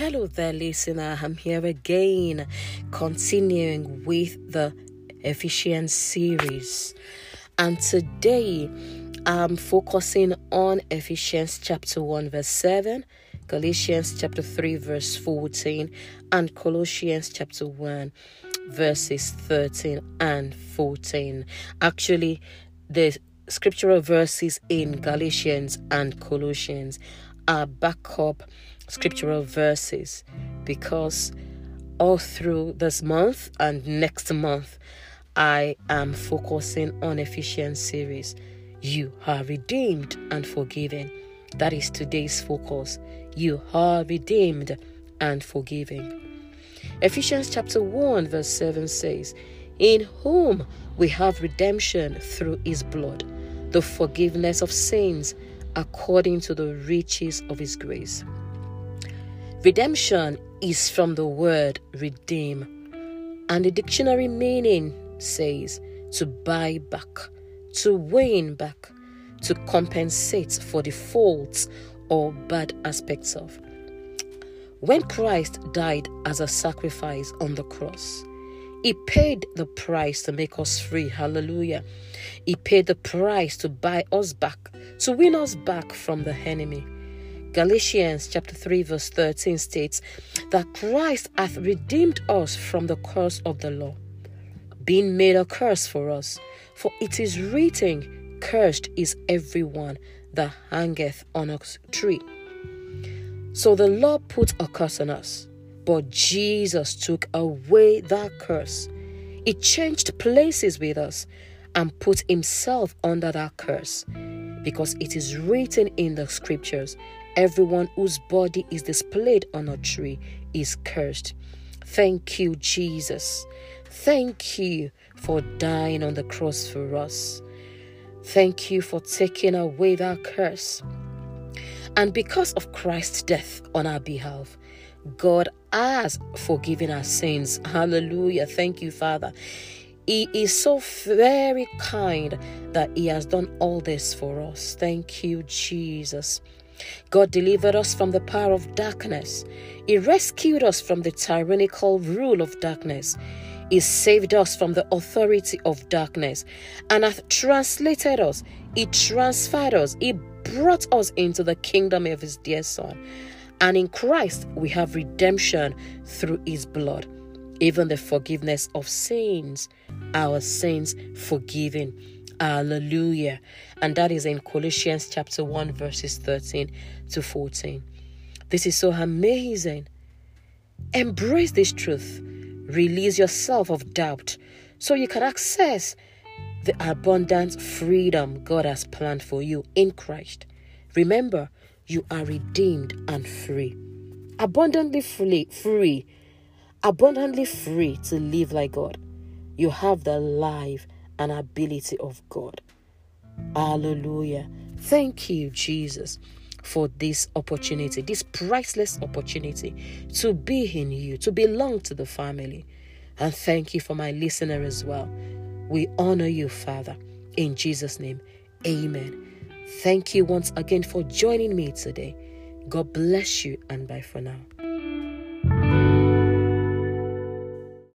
Hello there, listener. I'm here again, continuing with the Ephesians series. And today I'm focusing on Ephesians chapter 1, verse 7, Galatians chapter 3, verse 14, and Colossians chapter 1, verses 13 and 14. Actually, the scriptural verses in Galatians and Colossians are backup scriptural verses because all through this month and next month, I am focusing on Ephesians series. You are redeemed and forgiven. That is today's focus. You are redeemed and forgiven. Ephesians chapter 1, verse 7 says, In whom we have redemption through his blood, the forgiveness of sins according to the riches of his grace. Redemption is from the word redeem, and the dictionary meaning says to buy back, to win back, to compensate for the faults or bad aspects of. When Christ died as a sacrifice on the cross, he paid the price to make us free. Hallelujah. He paid the price to buy us back, to win us back from the enemy. Galatians chapter 3 verse 13 states that Christ hath redeemed us from the curse of the law, being made a curse for us. For it is written, Cursed is everyone that hangeth on a tree. So the law put a curse on us, but Jesus took away that curse. He changed places with us and put himself under that curse because it is written in the scriptures Everyone whose body is displayed on a tree is cursed. Thank you, Jesus. Thank you for dying on the cross for us. Thank you for taking away that curse. And because of Christ's death on our behalf, God has forgiven our sins. Hallelujah. Thank you, Father. He is so very kind that He has done all this for us. Thank you, Jesus. God delivered us from the power of darkness. He rescued us from the tyrannical rule of darkness. He saved us from the authority of darkness and hath translated us. He transferred us. He brought us into the kingdom of His dear Son. And in Christ we have redemption through His blood, even the forgiveness of sins, our sins forgiven. Hallelujah. And that is in Colossians chapter 1, verses 13 to 14. This is so amazing. Embrace this truth. Release yourself of doubt so you can access the abundant freedom God has planned for you in Christ. Remember, you are redeemed and free. Abundantly free, free, abundantly free to live like God. You have the life and ability of God. Hallelujah. Thank you, Jesus, for this opportunity, this priceless opportunity to be in you, to belong to the family. And thank you for my listener as well. We honor you, Father. In Jesus' name, amen. Thank you once again for joining me today. God bless you and bye for now.